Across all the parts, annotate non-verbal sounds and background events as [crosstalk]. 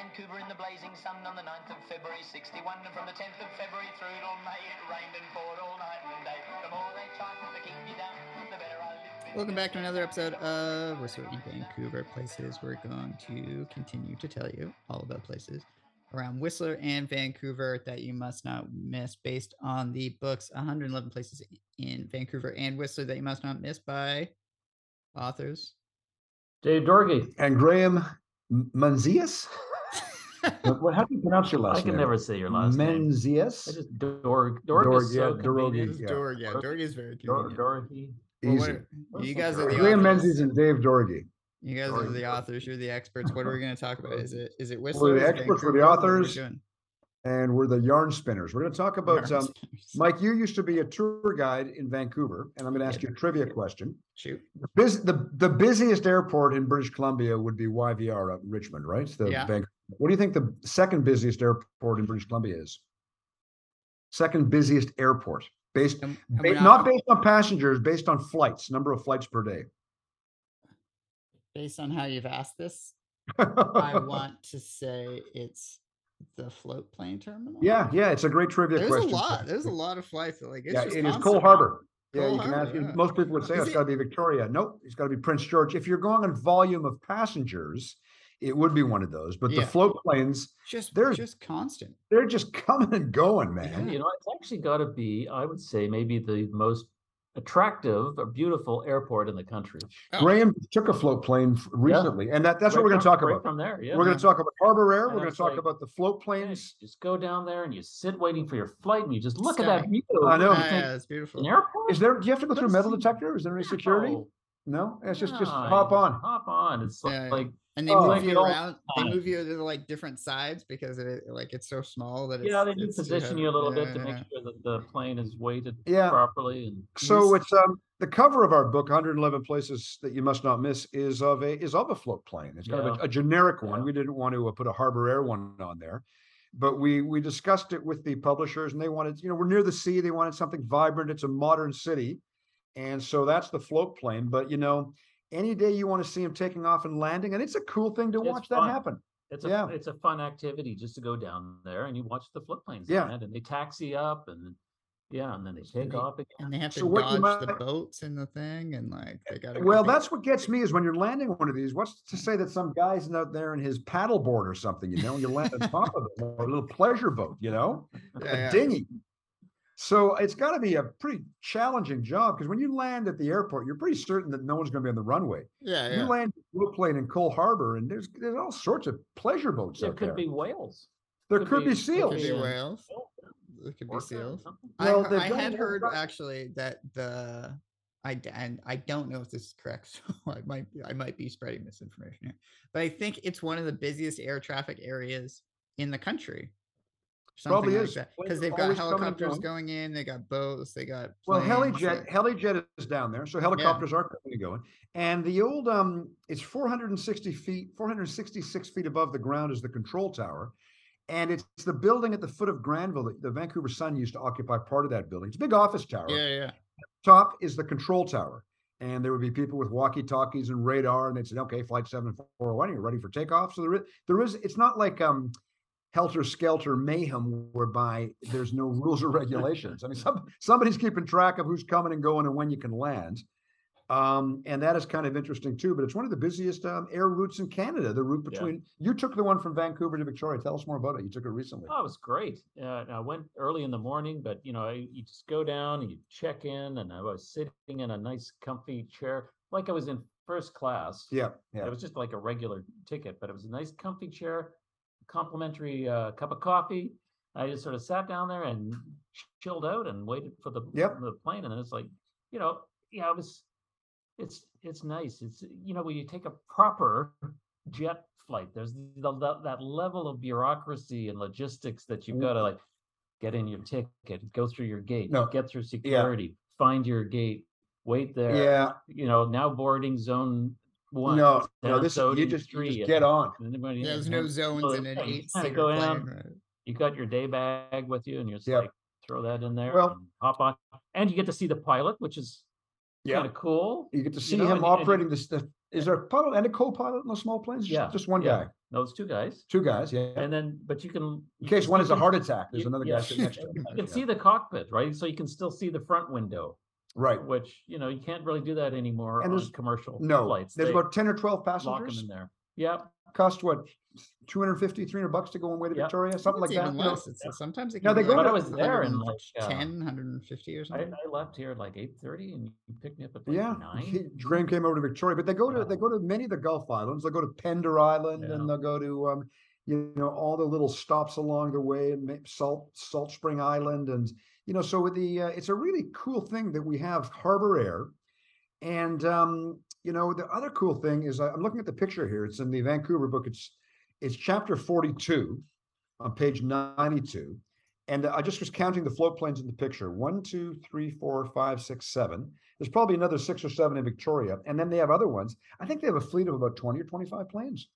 Vancouver in the blazing sun on the 9th of February 61. And from the 10th of February through till May, it rained and poured all night and day. The more they try to keep me down, the better I live. Welcome back to another episode of Whistler in Vancouver Places. We're going to continue to tell you all about places around Whistler and Vancouver that you must not miss based on the books 111 Places in Vancouver and Whistler that you must not miss by authors. Dave Doroghy. and Graeme M- Menzies. What- what- how do you pronounce your last I name? I can never say your last name. Menzies. I just Dorg. Dorg, Dorg, is so yeah, Doroghy, convenient. It's yeah. Dorg, yeah, Dorg- Dorg is very Dor- convenient. Dorothy. Well, Easy. what- you guys are the Graeme authors. Menzies and Dave Doroghy. You guys are the authors. You're the experts. What are we going to talk about? Is it is it Whistler? We're the experts, we're the Vancouver? What are we authors. And we're the yarn spinners. We're going to talk about, um. Mike, you used to be a tour guide in Vancouver, and I'm going to ask you a trivia question. Shoot. The bus- the, the busiest airport in British Columbia would be YVR up in Richmond, right? The Yeah. Vancouver. What do you think the second busiest airport in British Columbia is? Second busiest airport, based, And- and ba- we're not based on passengers, based on flights, number of flights per day. based on how you've asked this, I [laughs] want to say it's the float plane terminal. Yeah, yeah, it's a great trivia There's question. a lot. There's a lot of flights. that, Like it's Yeah, it is. Coal Harbour. Yeah, Coal you can ask, yeah. most people would say Is it's it- gotta be Victoria. Nope, it's gotta be Prince George. If you're going on volume of passengers, it would be one of those, but the float planes, Just they're just constant. they're just [laughs] coming and going, Yeah, man. you know, it's actually got to be, I would say, maybe the most attractive or beautiful airport in the country. Oh, Graeme took a float plane f- recently, and that, that's what we're gonna talk right about. From there, yeah. We're gonna talk about Harbour Air, And we're gonna talk like- about the float Yeah, planes. just go down there and you sit waiting for your flight and you just look at that view. I know. Yeah, think, yeah, it's beautiful. An airport? Is there, do you have to go through a Let's metal see. detector? Is there any security? No, No, it's just, just hop on. Hop on. It's Yeah, yeah. like, And they Oh, move you it all around. They move you to like different sides because it like it's so small that it's yeah, they do it's too position heavy. you a little bit to yeah, make sure that the plane is weighted Yeah. properly and So it's um the cover of our book, 111 places that you must not miss, is of a is of a float plane. It's kind of a, a generic one. Yeah. We didn't want to uh, put a Harbour Air one on there, but we we discussed it with the publishers, and they wanted, you know, we're near the sea. They wanted something vibrant. It's a modern city, and so that's the float plane. But you know, any day you want to see them taking off and landing, and it's a cool thing to It's watch that happen. It's a Yeah. it's a fun activity just to go down there and you watch the float planes Yeah. land and they taxi up and yeah, and then they take they- off again. And they have to So what you dodge the boats in the thing, and like they got. To. Well, that's what gets me is when you're landing one of these. What's to say that some guy's out there in his paddleboard or something, you know, and you land on top of it, or a little pleasure boat, you know, [laughs] Yeah, a yeah. dinghy. So it's got to be a pretty challenging job because when you land at the airport, you're pretty certain that no one's going to be on the runway. Yeah, You land a float plane in Coal Harbour, and there's there's all sorts of pleasure boats There out could there. be whales. there could could be- be there seals. Could be whales. It could be or seals. something. I, Well, I had it heard right. actually that the I d- and I don't know if this is correct, [laughs] so I might I might be spreading misinformation here, but I think it's one of the busiest air traffic areas in the country. Probably like is. that, because they've got always coming and helicopters going. going in, they got boats, they got Well, planes, helijet, like- helijet is down there, so helicopters are coming and going. And the old, um, it's four hundred and sixty feet, four hundred and sixty-six feet above the ground is the control tower. And it's the building at the foot of Granville, that the Vancouver Sun used to occupy part of that building. It's a big office tower. yeah, yeah. Top is the control tower. And there would be people with walkie-talkies and radar, and they'd say, okay, flight seven four oh one, you're ready for takeoff. So there is, there is, it's not like, um, helter-skelter mayhem whereby there's no [laughs] rules or regulations. I mean, some, somebody's keeping track of who's coming and going and when you can land. Um, and that is kind of interesting too, but it's one of the busiest um, air routes in Canada. The route Yeah. between, you took the one from Vancouver to Victoria. Tell us more about it. You took it recently. Oh, it was great. Uh, I went early in the morning, but you know, I, you just go down and you check in, and I was sitting in a nice, comfy chair, like I was in first class. Yeah, yeah. It was just like a regular ticket, but it was a nice, comfy chair, complimentary uh, cup of coffee. I just sort of sat down there and chilled out and waited for the Yep. the plane, and then it's like, you know, yeah, it was. It's it's nice. It's you know when you take a proper jet flight, there's the, the, that level of bureaucracy and logistics that you've Mm. got to like get in your ticket, go through your gate, No, get through security, find your gate, wait there. Yeah, You know now boarding zone one. no, no, down this, you Soden just, you just get on. and then There's no zones so in an yeah, you eight kinda seater go plane. right? you got your day bag with you and you're just Yep. like throw that in there Well- and hop on and you get to see the pilot which is Yeah. kind of cool You get to see know, him and you- and you- operating this, the, Is there a pilot and a co-pilot in the small planes? Just- Yeah, Just one yeah. guy, No, it's two guys. two guys, yeah. And then, but you can. In case can- one you has a heart attack, there's you- another yeah, guy sitting next to [laughs] him. You can Yeah. see the cockpit, right? So you can still see the front window, Right. which, you know, you can't really do that anymore And on there's- commercial No, flights. there's They about ten or twelve passengers. Lock them passengers. in there. Yeah, Cost what, 250, 300 bucks to go one way to Yeah. Victoria, something like It's that? even you know? less. It's, Sometimes it No, can they go But I was there in, like, uh, 110, 150 or something. I left here at like eight thirty and you picked me up at like Yeah, nine. [laughs] he- Graeme came over to Victoria, but they go to, they go to many of the Gulf Islands. They'll go to Pender Island Yeah. and they'll go to, um, you know, all the little stops along the way and Salt, Salt Spring Island. And, you know, so with the, uh, it's a really cool thing that we have Harbour Air. And, um, you know, the other cool thing is I- I'm looking at the picture here. It's in the Vancouver book. It's, it's chapter 42 on page 92. And I just was counting the float planes in the picture. One, two, three, four, five, six, seven. There's probably another six or seven in Victoria. And then they have other ones. I think they have a fleet of about 20 or 25 planes,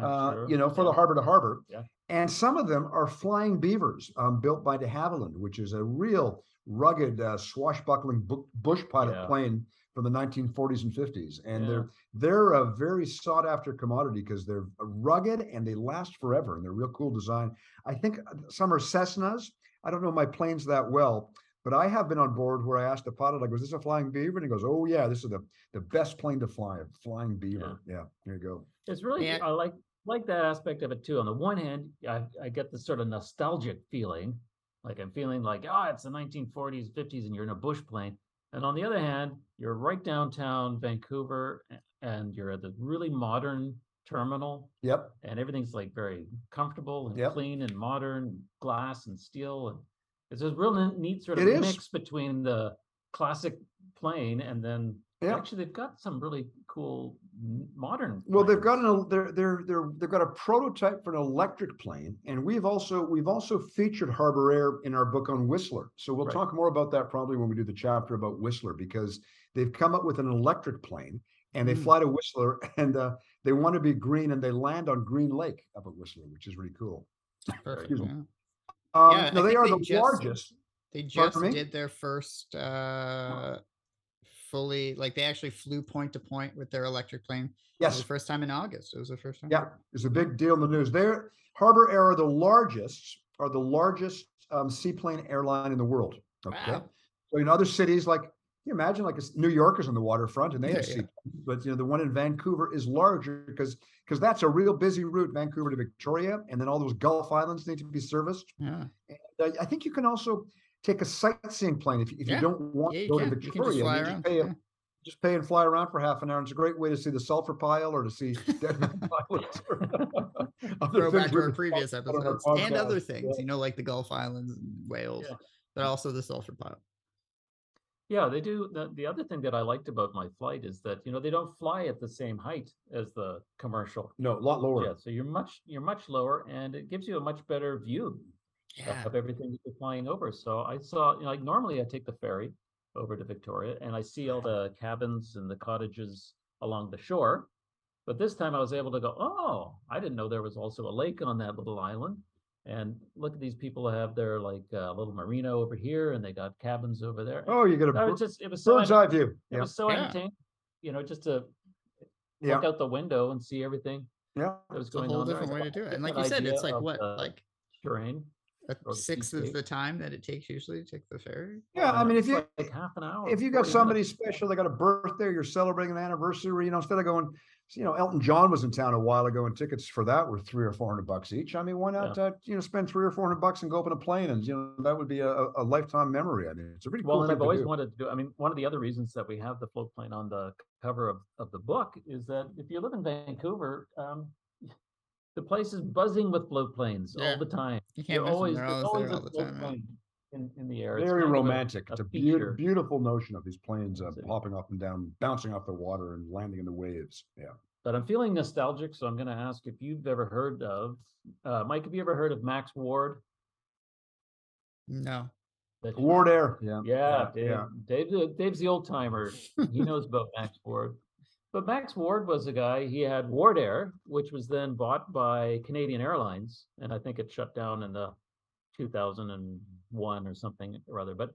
uh, sure, you know, for the harbor to harbor. Yeah. And some of them are flying beavers um, built by de Havilland, which is a real rugged, uh, swashbuckling bu- bush pilot Yeah. plane from the 1940s and 50s. And Yeah. they're they're a very sought after commodity because they're rugged and they last forever and they're real cool design. I think uh, some are Cessnas. I don't know my planes that well, but I have been on board where I asked the pilot, I go, is this a flying beaver? And he goes, oh yeah, this is the, the best plane to fly, a flying beaver. Yeah, there you go. It's really, Yeah. I like, like that aspect of it too. On the one hand, I, I get this sort of nostalgic feeling, like I'm feeling like, oh, it's the nineteen forties, fifties, and you're in a bush plane. And on the other hand, you're right downtown Vancouver and you're at the really modern terminal Yep. and everything's like very comfortable and Yep. clean and modern, glass and steel. And it's a real neat sort It of is. mix between the classic plane and then Yeah. actually they've got some really cool modern. Well, they've got an, they're, they're, they're, they've got a prototype for an electric plane. And we've also, we've also featured Harbour Air in our book on Whistler. So we'll Right. talk more about that probably when we do the chapter about Whistler, because they've come up with an electric plane and they Mm. fly to Whistler [laughs] and, uh, they want to be green and they land on Green Lake up at Whistler, which is really cool. Perfect. excuse me. yeah. Um, Yeah, no, they are they the just- largest. They just did their first uh fully like they actually flew point to point with their electric plane. It was Yes. the first time in August. It was the first time. Yeah, it's a big deal in the news. They're Harbour Air are the largest, are the largest um, seaplane airline in the world. Okay. Wow. So in other cities, like you imagine, like it's- New York is on the waterfront and they have Yeah, yeah. seaplanes, but you know the one in Vancouver is larger because because that's a real busy route, Vancouver to Victoria, and then all those Gulf Islands need to be serviced. Yeah. Uh, I think you can also take a sightseeing plane if, you- if Yeah. you don't want Yeah, to go to can. You can just Victoria. fly you pay just pay and fly around for half an hour. It's a great way to see the sulfur pile or to see [laughs] dead. [laughs] Other Throw back to our previous talk about on our episodes and other things, you know, like the Gulf Islands and Wales, Yeah. but also the sulfur pile. Yeah, they do. The, the other thing that I liked about my flight is that, you know, they don't fly at the same height as the commercial No, a lot lower. Yeah, So you're much, you're much lower and it gives you a much better view of- Yeah. of everything that you're flying over. So I saw, you know, like normally I take the ferry over to Victoria and I see all the cabins and the cottages along the shore. But this time I was able to go, oh, I didn't know there was also a lake on that little island. And look at these people have their like uh, little marina over here and they got cabins over there. Oh, you get a No, bir- it's just, it was so, bird's eye view. it Yeah, was so Yeah. entertaining, you know, just to yeah, look out the window and see everything yeah. that was It's a whole on. there. Different way to do it. And like you said, it's like what, like terrain. a or the sixth of the time that it takes usually to take the ferry. Yeah, I mean, if you like half an hour. if you got somebody minutes. special, they got a birthday, you're celebrating an anniversary, you know, instead of going, you know, Elton John was in town a while ago and tickets for that were three or four hundred bucks each. I mean, why not, uh, you know, spend three or four hundred bucks and go up in a plane and, you know, that would be a, a a lifetime memory. I mean, it's a pretty Well, cool and I've always do. wanted to do, I mean, one of the other reasons that we have the float plane on the cover of, of the book is that if you live in Vancouver, um, the place is buzzing with float planes Yeah. all the time. You can't You're miss them. always, They're always always there all the time. Yeah. plane in, in the air. Very kind of a- romantic. a It's a feature. beautiful, beautiful notion of these planes uh, That's it. hopping up and down, bouncing off the water and landing in the waves. Yeah. But I'm feeling nostalgic, so I'm gonna ask if you've ever heard of, uh, Mike, have you ever heard of Max Ward? No. That- Wardair. Yeah. Yeah, Dave, yeah. Dave, the- Dave's the old timer. He [laughs] knows about Max Ward. But Max Ward was a guy, he had Wardair, which was then bought by Canadian Airlines, and I think it shut down in the two thousand and one or something or other. But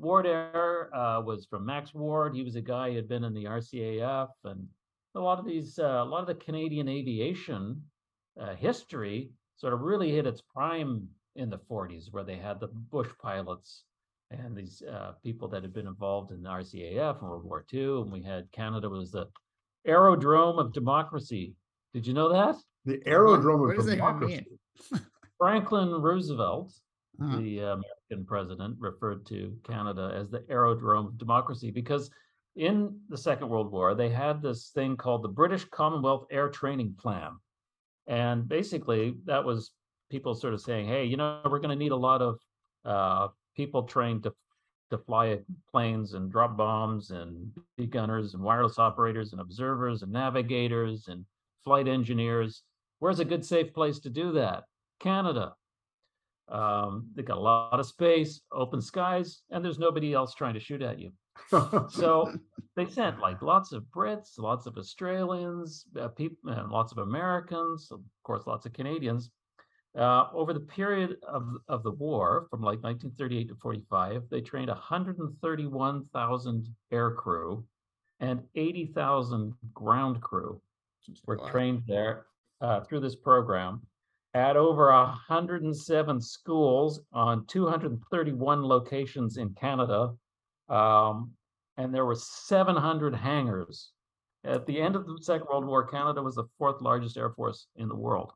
Wardair uh, was from Max Ward. He was a guy who had been in the RCAF and a lot of these, uh, a lot of the Canadian aviation uh, history sort of really hit its prime in the 40s, where they had the Bush pilots and these uh, people that had been involved in the RCAF in World War II. And we had Canada was the aerodrome of democracy. Did you know that? The aerodrome what of does that even democracy. [laughs] Franklin Roosevelt, Uh-huh. the uh, American president, referred to Canada as the aerodrome of democracy because in the Second World War, they had this thing called the British Commonwealth Air Training Plan. And basically, that was people sort of saying, hey, you know, we're going to need a lot of uh, people trained to, to fly planes and drop bombs and gunners and wireless operators and observers and navigators and flight engineers. Where's a good, safe place to do that? Canada. Um, they got a lot of space, open skies, and there's nobody else trying to shoot at you. So they sent like lots of Brits, lots of Australians, uh, people, uh, lots of Americans, of course, lots of Canadians. Uh, over the period of, of the war, from like 1938 to 45, they trained 131,000 air crew and 80,000 ground crew were Wow. trained there uh, through this program at over 107 schools on 231 locations in Canada. Um, and there were 700 hangars. At the end of the Second World War, Canada was the fourth largest air force in the world.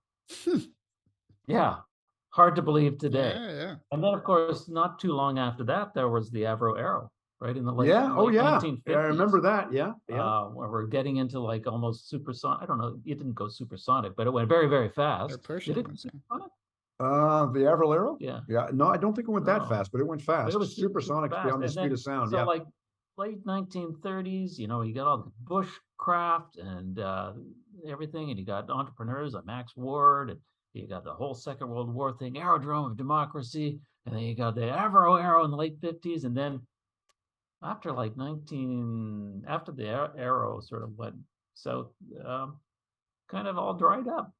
yeah, hard to believe today. Yeah, yeah. And then, of course, not too long after that, there was the Avro Arrow, right in the late, yeah. Oh late yeah. 1950s Yeah, I remember that. Yeah. Yeah. uh, where we're getting into like almost supersonic. I don't know. It didn't go supersonic, but it went very, very fast. Did it? was supersonic? Uh, the Avro Arrow. Yeah. Yeah. No, I don't think it went that No. fast, but it went fast. It was super, super supersonic fast. beyond the And speed then- of sound. So yeah. like late 1930s, you know, you got all the bushcraft and uh, everything, and you got entrepreneurs like Max Ward, and you got the whole Second World War thing, aerodrome of democracy, and then you got the Avro Arrow in the late 50s, and then after like 19 after the Arrow sort of went south, um, kind of all dried up.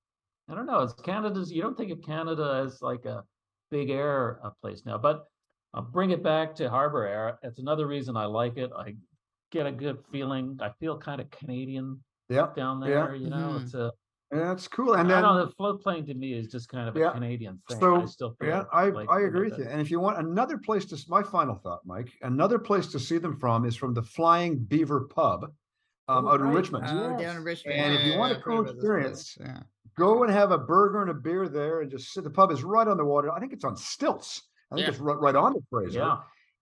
I don't know. It's Canada's. You don't think of Canada as like a big air uh, place now, but I'll bring it back to Harbour Air. It's another reason I like it. I get a good feeling. I feel kind of Canadian yeah. down Yeah. there. You know, Mhm. it's a. Yeah, that's cool. And I then don't know. The float plane to me is just kind of a Yeah. Canadian thing. I So, still feel Yeah, I, like I about agree with that. you. And if you want another place to, s- my final thought, Mike, another place to see them from is from the Flying Beaver Pub um, Oh, out in right. Richmond. Oh, down in Richmond. And if you yeah, want a I've heard cool about this experience, Yeah. Go and have a burger and a beer there and just sit. The pub is right on the water. I think it's on stilts. I think Yeah. it's right, right on the Fraser. Yeah.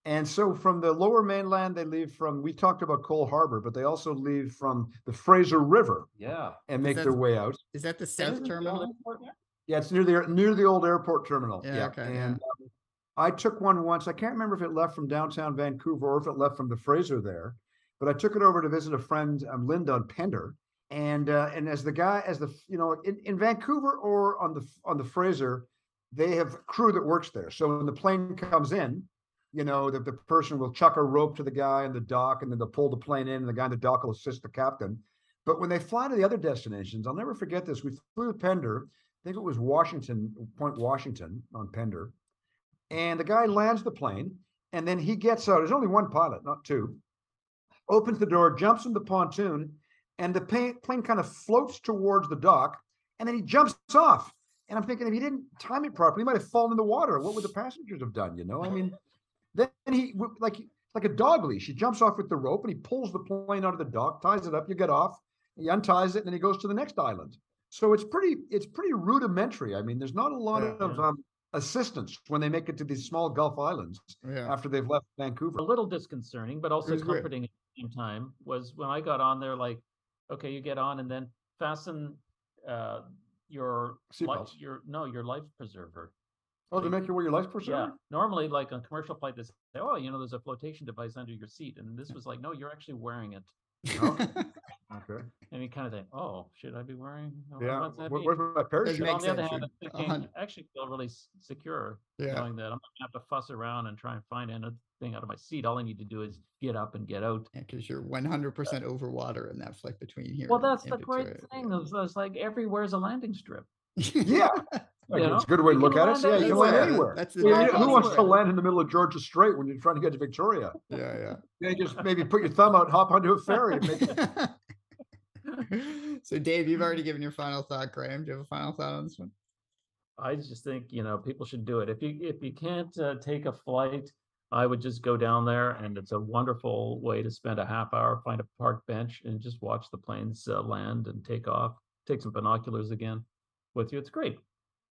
And so from the lower mainland, they leave from, we talked about Coal Harbour, but they also leave from the Fraser River Yeah. and make that- their way out. Is that the South it Terminal? airport? Yeah, it's near the near the old airport terminal. Yeah, okay, yeah. And um, I took one once. I can't remember if it left from downtown Vancouver or if it left from the Fraser there, but I took it over to visit a friend, um, Linda on Pender. And uh, and as the guy, as the you know, in, in Vancouver or on the on the Fraser, they have crew that works there. So when the plane comes in, you know, the, the person will chuck a rope to the guy in the dock, and then they'll pull the plane in, and the guy in the dock will assist the captain. But when they fly to the other destinations, I'll never forget this. We flew to Pender. I think it was Washington, Port Washington on Pender. And the guy lands the plane and then he gets out. There's only one pilot, not two. Opens the door, jumps in the pontoon, and the plane, plane kind of floats towards the dock and then he jumps off. And I'm thinking if he didn't time it properly, he might have fallen in the water. What would the passengers have done? You know, I mean, then he like like a dog leash. He jumps off with the rope and he pulls the plane out of the dock, ties it up. You get off, he unties it, and then he goes to the next island. So it's pretty it's pretty rudimentary. I mean, there's not a lot Yeah, of yeah. um, assistance when they make it to these small Gulf islands Yeah. after they've left Vancouver. a little disconcerting, but also was great. comforting at the same time was when I got on there, like, okay, you get on and then fasten uh your life, your no, your life preserver. Oh, they make you wear your life preserver? Yeah. Normally, like on commercial flight, they say, oh, you know, there's a flotation device under your seat. And this was like, no, you're actually wearing it. [laughs] Okay. And you kind of think, oh, should I be wearing? oh, Yeah. what's Where- where's my parachute? But on makes the other sense, hand, I'm thinking, hun- I actually feel really secure yeah. knowing that I'm not gonna have to fuss around and try and find anything out of my seat. All I need to do is get up and get out. Yeah, because you're 100% over water in that flight between here. Well, that's the great thing. It's, it's like everywhere's a landing strip. [laughs] Yeah. You It's a good way to look at it. Yeah, you can land anywhere. anywhere. That's the Yeah, who wants to land in the middle of Georgia Strait when you're trying to get to Victoria? Yeah, Yeah, [laughs] just maybe put your thumb out, hop onto a ferry. And make it, [laughs] so, Dave, you've already given your final thought. Graeme, do you have a final thought on this one? I just think you know people should do it. If you if you can't uh, take a flight, I would just go down there, and it's a wonderful way to spend a half hour, find a park bench, and just watch the planes uh, land and take off. Take some binoculars again with you. It's great.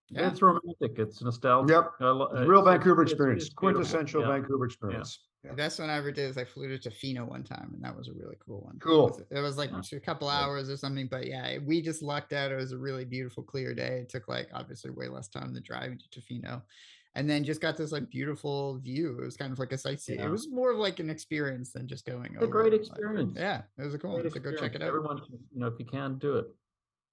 And Yeah. It's romantic. It's nostalgic. Yep. I lo- It's real it's- Vancouver it's- experience, it's beautiful. quintessential Yeah. Vancouver experience. The best one I ever did is I flew to Tofino one time, and that was a really cool one. It Cool. was- It was like Yeah. just a couple Good. hours or something, but yeah, we just lucked out. It was a really beautiful, clear day. It took like obviously way less time than driving to Tofino, and then just got this like beautiful view. It was kind of like a sightseeing. Yeah. It was more of like an experience than just going. It's a great over, like, experience. yeah, it was a cool. Great one. So go check experience. it out. Everyone, should, you know, if you can, do it.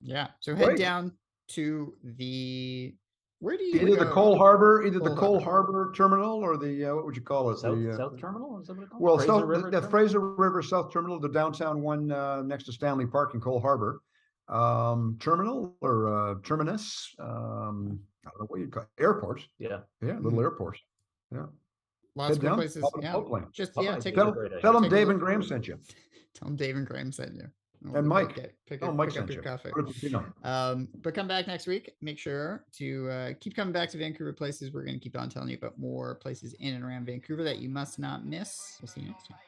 Yeah. So head Great. down to the. Where do you Either the go? Coal Harbour, either the Coal Cole Harbor. Harbor Terminal or the, uh, what would you call it? South, The, uh, South Terminal is that what it's called? Well, Fraser South, the- River the Terminal? Fraser River South Terminal, the downtown one, uh, next to Stanley Park in Coal Harbour. Um, terminal or, uh, terminus, um, I don't know what you'd call, it, airport, Yeah. yeah, little airport. Yeah. Lots Head of cool down, places. hop Yeah. boat. Just yeah. I Take think a a Tell, great idea. tell them Take a Dave look. and Graeme sent you. [laughs] Tell them Dave and Graeme sent you. And Mike. Get, pick, Oh, up, Mike pick up your you. coffee. Go to Tofino. Um, but come back next week. Make sure to uh, keep coming back to Vancouver places. We're going to keep on telling you about more places in and around Vancouver that you must not miss. We'll see you next time.